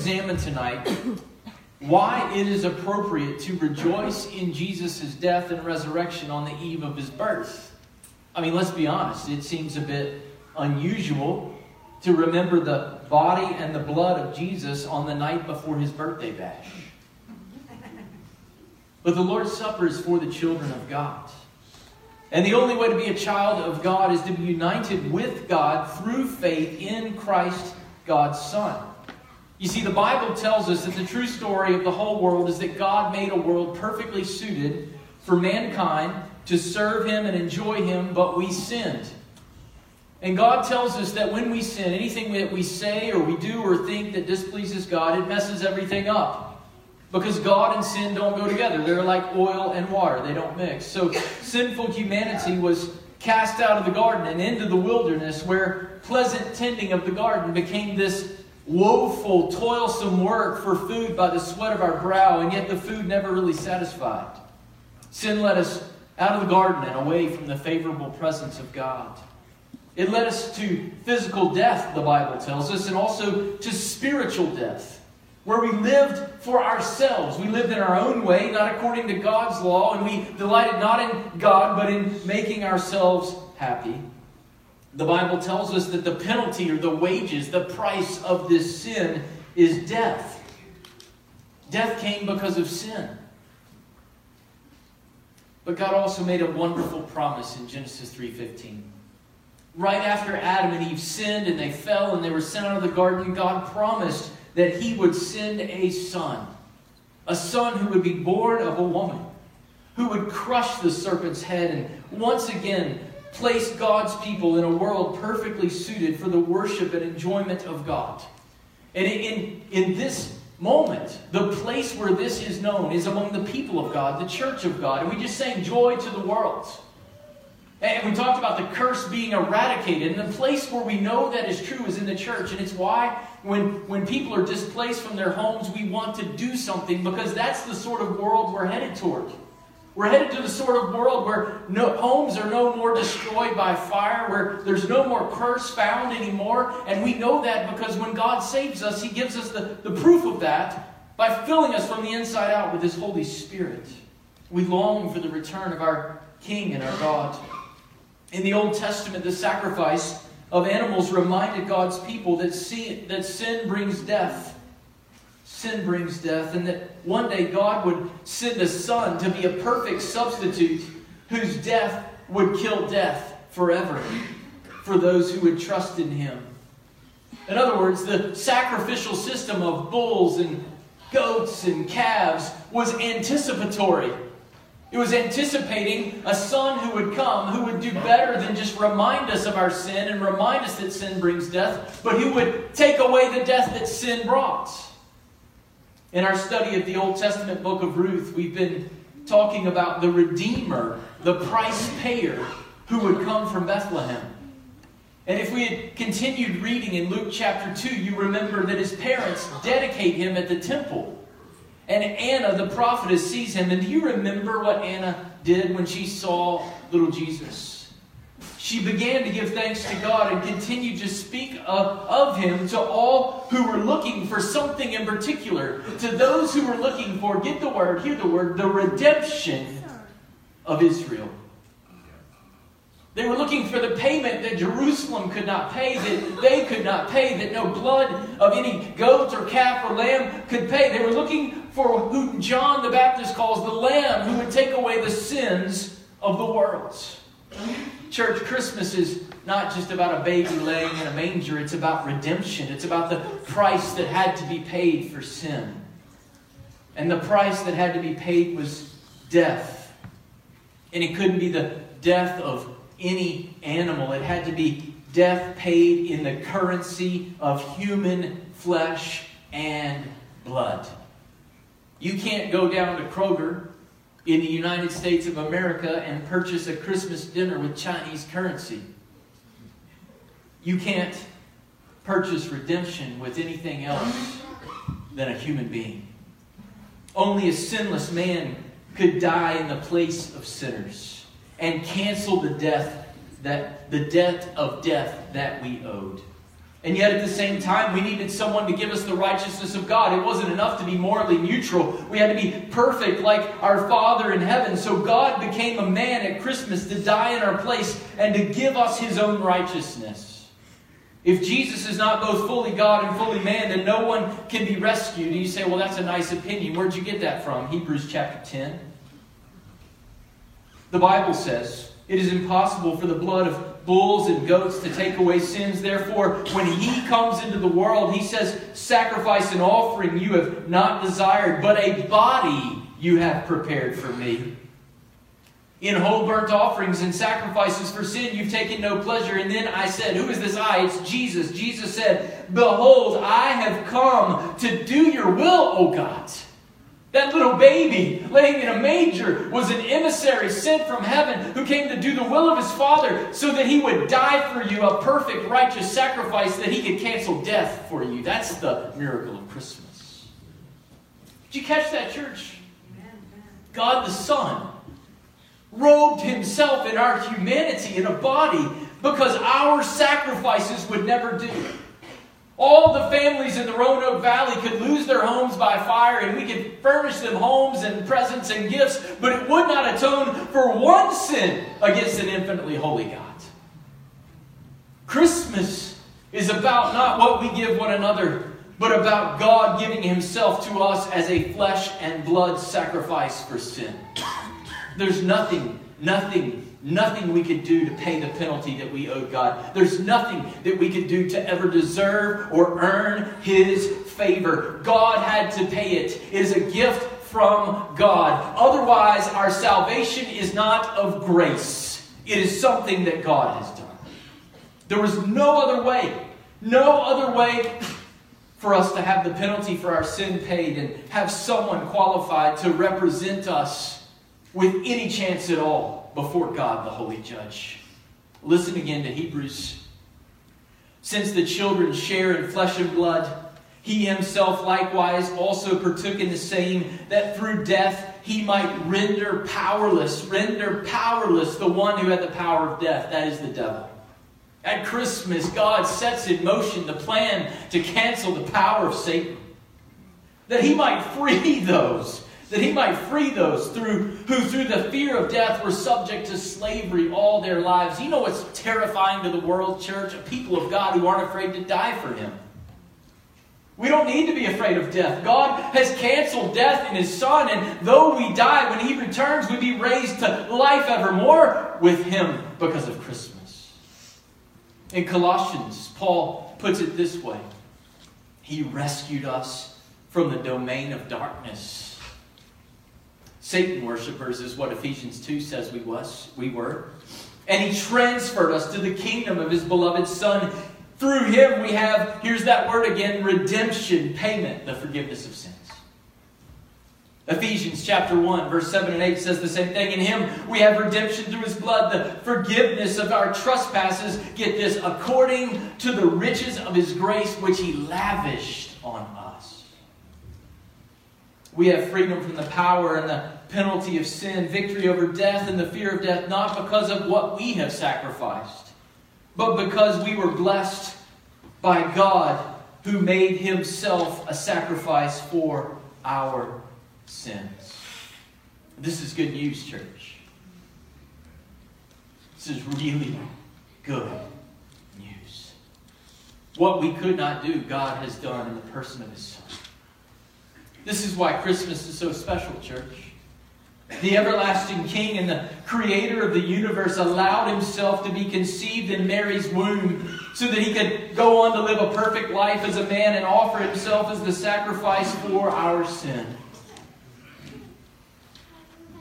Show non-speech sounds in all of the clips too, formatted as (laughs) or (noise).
examine tonight why it is appropriate to rejoice in Jesus' death and resurrection on the eve of his birth. I mean, let's be honest, it seems a bit unusual to remember the body and the blood of Jesus on the night before his birthday bash. But the Lord's Supper is for the children of God. And the only way to be a child of God is to be united with God through faith in Christ, God's Son. You see, the Bible tells us that the true story of the whole world is that God made a world perfectly suited for mankind to serve Him and enjoy Him, but we sinned. And God tells us that when we sin, anything that we say or we do or think that displeases God, it messes everything up. Because God and sin don't go together. They're like oil and water, they don't mix. So sinful humanity was cast out of the garden and into the wilderness where pleasant tending of the garden became this woeful, toilsome work for food by the sweat of our brow, and yet the food never really satisfied. Sin led us out of the garden and away from the favorable presence of God. It led us to physical death, the Bible tells us, and also to spiritual death, where we lived for ourselves. We lived in our own way, not according to God's law, and we delighted not in God, but in making ourselves happy. The Bible tells us that the penalty or the wages, the price of this sin is death. Death came because of sin. But God also made a wonderful promise in Genesis 3:15. Right after Adam and Eve sinned and they fell and they were sent out of the garden, God promised that he would send a son. A son who would be born of a woman, who would crush the serpent's head and once again place God's people in a world perfectly suited for the worship and enjoyment of God. And in, in this moment, the place where this is known is among the people of God, the church of God. And we just sang joy to the world. And we talked about the curse being eradicated. And the place where we know that is true is in the church. And it's why when, when people are displaced from their homes, we want to do something because that's the sort of world we're headed toward. We're headed to the sort of world where no, homes are no more destroyed by fire, where there's no more curse found anymore. And we know that because when God saves us, He gives us the, the proof of that by filling us from the inside out with His Holy Spirit. We long for the return of our King and our God. In the Old Testament, the sacrifice of animals reminded God's people that sin, that sin brings death sin brings death, and that one day God would send a son to be a perfect substitute whose death would kill death forever for those who would trust in him. In other words, the sacrificial system of bulls and goats and calves was anticipatory. It was anticipating a son who would come who would do better than just remind us of our sin and remind us that sin brings death, but who would take away the death that sin brought. In our study of the Old Testament book of Ruth, we've been talking about the Redeemer, the price payer, who would come from Bethlehem. And if we had continued reading in Luke chapter 2, you remember that his parents dedicate him at the temple. And Anna, the prophetess, sees him. And do you remember what Anna did when she saw little Jesus? She began to give thanks to God and continued to speak of, of him to all who were looking for something in particular. To those who were looking for, get the word, hear the word, the redemption of Israel. They were looking for the payment that Jerusalem could not pay, that they could not pay, that no blood of any goat or calf or lamb could pay. They were looking for who John the Baptist calls the Lamb who would take away the sins of the world. Church, Christmas is not just about a baby laying in a manger, it's about redemption. It's about the price that had to be paid for sin. And the price that had to be paid was death. And it couldn't be the death of any animal, it had to be death paid in the currency of human flesh and blood. You can't go down to Kroger in the United States of America and purchase a Christmas dinner with Chinese currency. You can't purchase redemption with anything else than a human being. Only a sinless man could die in the place of sinners and cancel the death that the debt of death that we owed. And yet, at the same time, we needed someone to give us the righteousness of God. It wasn't enough to be morally neutral. We had to be perfect like our Father in heaven. So, God became a man at Christmas to die in our place and to give us his own righteousness. If Jesus is not both fully God and fully man, then no one can be rescued. And you say, well, that's a nice opinion. Where'd you get that from? Hebrews chapter 10. The Bible says, It is impossible for the blood of bulls and goats to take away sins. Therefore, when he comes into the world, he says, Sacrifice and offering you have not desired, but a body you have prepared for me. In whole burnt offerings and sacrifices for sin, you've taken no pleasure. And then I said, Who is this I? It's Jesus. Jesus said, Behold, I have come to do your will, O God. That little baby laying in a manger was an emissary sent from heaven who came to do the will of his Father so that he would die for you, a perfect, righteous sacrifice that he could cancel death for you. That's the miracle of Christmas. Did you catch that, church? God the Son robed himself in our humanity in a body because our sacrifices would never do. All the families in the Roanoke Valley could lose their homes by fire, and we could furnish them homes and presents and gifts, but it would not atone for one sin against an infinitely holy God. Christmas is about not what we give one another, but about God giving Himself to us as a flesh and blood sacrifice for sin. There's nothing, nothing nothing we could do to pay the penalty that we owed God. There's nothing that we could do to ever deserve or earn His favor. God had to pay it. It is a gift from God. Otherwise, our salvation is not of grace, it is something that God has done. There was no other way, no other way for us to have the penalty for our sin paid and have someone qualified to represent us with any chance at all before God, the holy judge. Listen again to Hebrews. Since the children share in flesh and blood, he himself likewise also partook in the same, that through death he might render powerless, render powerless the one who had the power of death, that is the devil. At Christmas, God sets in motion the plan to cancel the power of Satan, that he might free (laughs) those that he might free those through who through the fear of death were subject to slavery all their lives. You know what's terrifying to the world church? A people of God who aren't afraid to die for him. We don't need to be afraid of death. God has canceled death in his son, and though we die, when he returns, we be raised to life evermore with him because of Christmas. In Colossians, Paul puts it this way He rescued us from the domain of darkness Satan worshippers is what Ephesians 2 says we was we were. And he transferred us to the kingdom of his beloved son. Through him we have, here's that word again, redemption, payment, the forgiveness of sins. Ephesians chapter 1, verse 7 and 8 says the same thing. In him we have redemption through his blood, the forgiveness of our trespasses. Get this, according to the riches of his grace, which he lavished on us. We have freedom from the power and the penalty of sin, victory over death and the fear of death, not because of what we have sacrificed, but because we were blessed by God who made himself a sacrifice for our sins. This is good news, church. This is really good news. What we could not do, God has done in the person of his Son. This is why Christmas is so special, church. The everlasting King and the creator of the universe allowed himself to be conceived in Mary's womb so that he could go on to live a perfect life as a man and offer himself as the sacrifice for our sin.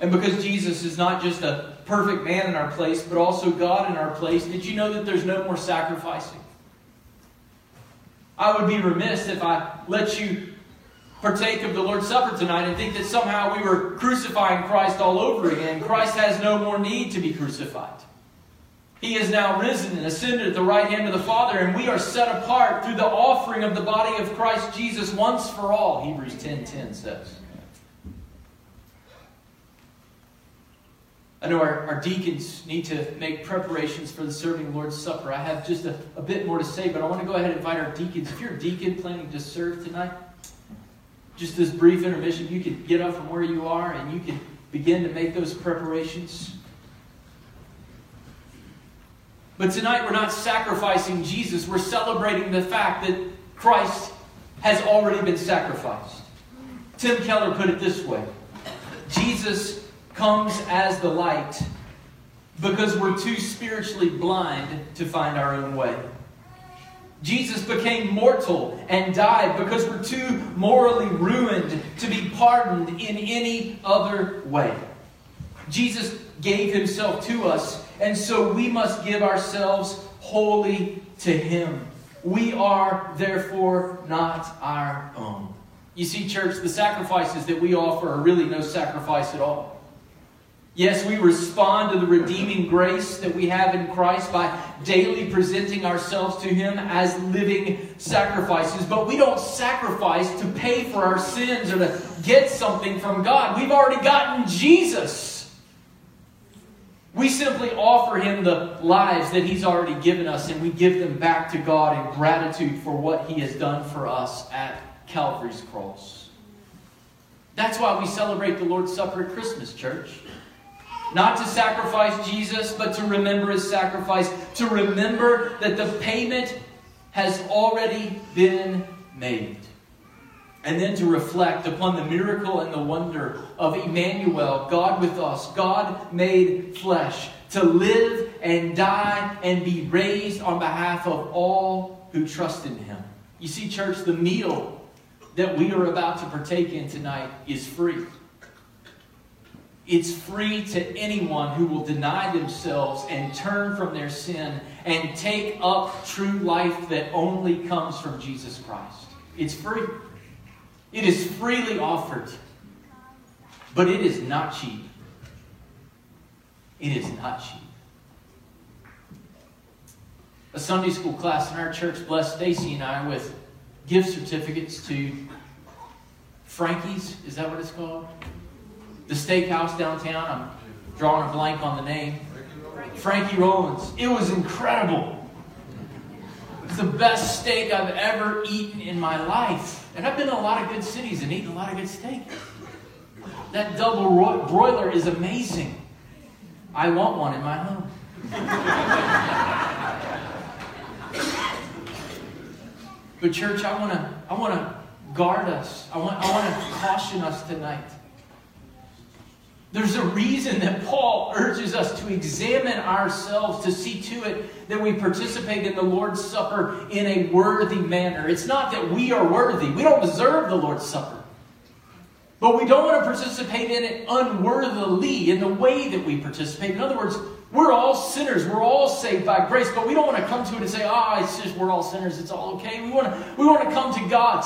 And because Jesus is not just a perfect man in our place, but also God in our place, did you know that there's no more sacrificing? I would be remiss if I let you partake of the Lord's Supper tonight and think that somehow we were crucifying Christ all over again. Christ has no more need to be crucified. He is now risen and ascended at the right hand of the Father, and we are set apart through the offering of the body of Christ Jesus once for all, Hebrews 10.10 10 says. I know our, our deacons need to make preparations for the serving Lord's Supper. I have just a, a bit more to say, but I want to go ahead and invite our deacons. If you're a deacon planning to serve tonight, just this brief intermission, you can get up from where you are and you can begin to make those preparations. But tonight we're not sacrificing Jesus, we're celebrating the fact that Christ has already been sacrificed. Tim Keller put it this way Jesus comes as the light because we're too spiritually blind to find our own way. Jesus became mortal and died because we're too morally ruined to be pardoned in any other way. Jesus gave himself to us, and so we must give ourselves wholly to him. We are, therefore, not our own. You see, church, the sacrifices that we offer are really no sacrifice at all. Yes, we respond to the redeeming grace that we have in Christ by daily presenting ourselves to Him as living sacrifices, but we don't sacrifice to pay for our sins or to get something from God. We've already gotten Jesus. We simply offer Him the lives that He's already given us, and we give them back to God in gratitude for what He has done for us at Calvary's cross. That's why we celebrate the Lord's Supper at Christmas, church. Not to sacrifice Jesus, but to remember his sacrifice. To remember that the payment has already been made. And then to reflect upon the miracle and the wonder of Emmanuel, God with us, God made flesh, to live and die and be raised on behalf of all who trust in him. You see, church, the meal that we are about to partake in tonight is free. It's free to anyone who will deny themselves and turn from their sin and take up true life that only comes from Jesus Christ. It's free. It is freely offered. But it is not cheap. It is not cheap. A Sunday school class in our church blessed Stacy and I with gift certificates to Frankie's. Is that what it's called? The steakhouse downtown. I'm drawing a blank on the name. Frankie Rowland's. It was incredible. It's the best steak I've ever eaten in my life. And I've been in a lot of good cities and eaten a lot of good steak. That double broiler is amazing. I want one in my home. but church, I want to I want to guard us. I want I want to caution us tonight. There's a reason that Paul urges us to examine ourselves to see to it that we participate in the Lord's Supper in a worthy manner. It's not that we are worthy, we don't deserve the Lord's Supper. But we don't want to participate in it unworthily in the way that we participate. In other words, we're all sinners. We're all saved by grace, but we don't want to come to it and say, ah, oh, it's just we're all sinners. It's all okay. We want to, we want to come to God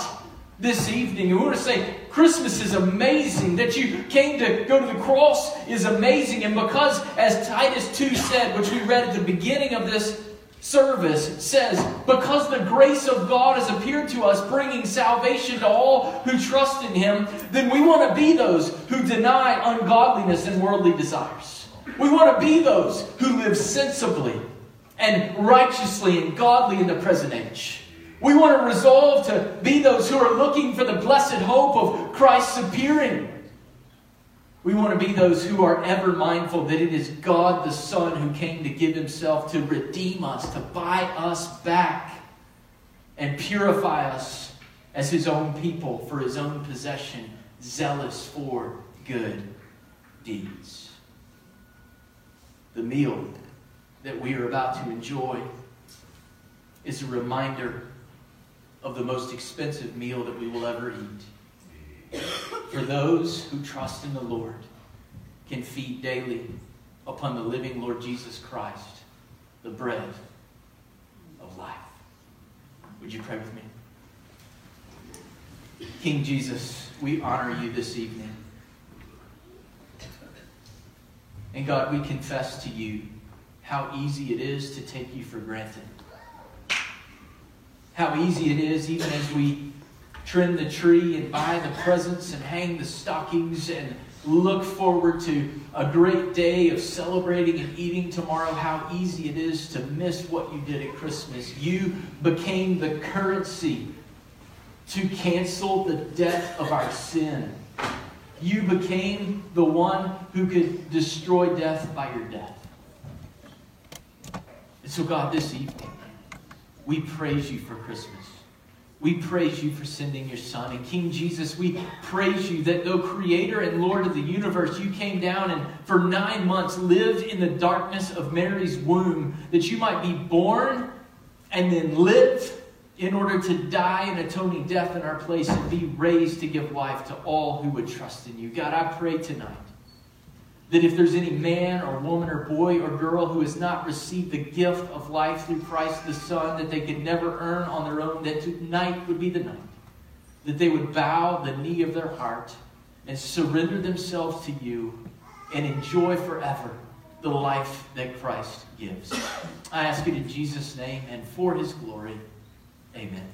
this evening. And we want to say Christmas is amazing. That you came to go to the cross is amazing. And because, as Titus 2 said, which we read at the beginning of this service, says, because the grace of God has appeared to us, bringing salvation to all who trust in Him, then we want to be those who deny ungodliness and worldly desires. We want to be those who live sensibly and righteously and godly in the present age. We want to resolve to be those who are looking for the blessed hope of Christ's appearing. We want to be those who are ever mindful that it is God the Son who came to give himself to redeem us, to buy us back, and purify us as his own people for his own possession, zealous for good deeds. The meal that we are about to enjoy is a reminder of the most expensive meal that we will ever eat. For those who trust in the Lord can feed daily upon the living Lord Jesus Christ, the bread of life. Would you pray with me? King Jesus, we honor you this evening. And God, we confess to you how easy it is to take you for granted how easy it is, even as we trim the tree and buy the presents and hang the stockings and look forward to a great day of celebrating and eating tomorrow, how easy it is to miss what you did at Christmas. You became the currency to cancel the debt of our sin. You became the one who could destroy death by your death. And so, God, this evening, we praise you for Christmas. We praise you for sending your Son. And King Jesus, we praise you that though Creator and Lord of the universe, you came down and for nine months lived in the darkness of Mary's womb, that you might be born and then live in order to die an atoning death in our place and be raised to give life to all who would trust in you. God, I pray tonight that if there's any man or woman or boy or girl who has not received the gift of life through Christ the Son that they could never earn on their own, that tonight would be the night. That they would bow the knee of their heart and surrender themselves to you and enjoy forever the life that Christ gives. I ask it in Jesus' name and for his glory. Amen.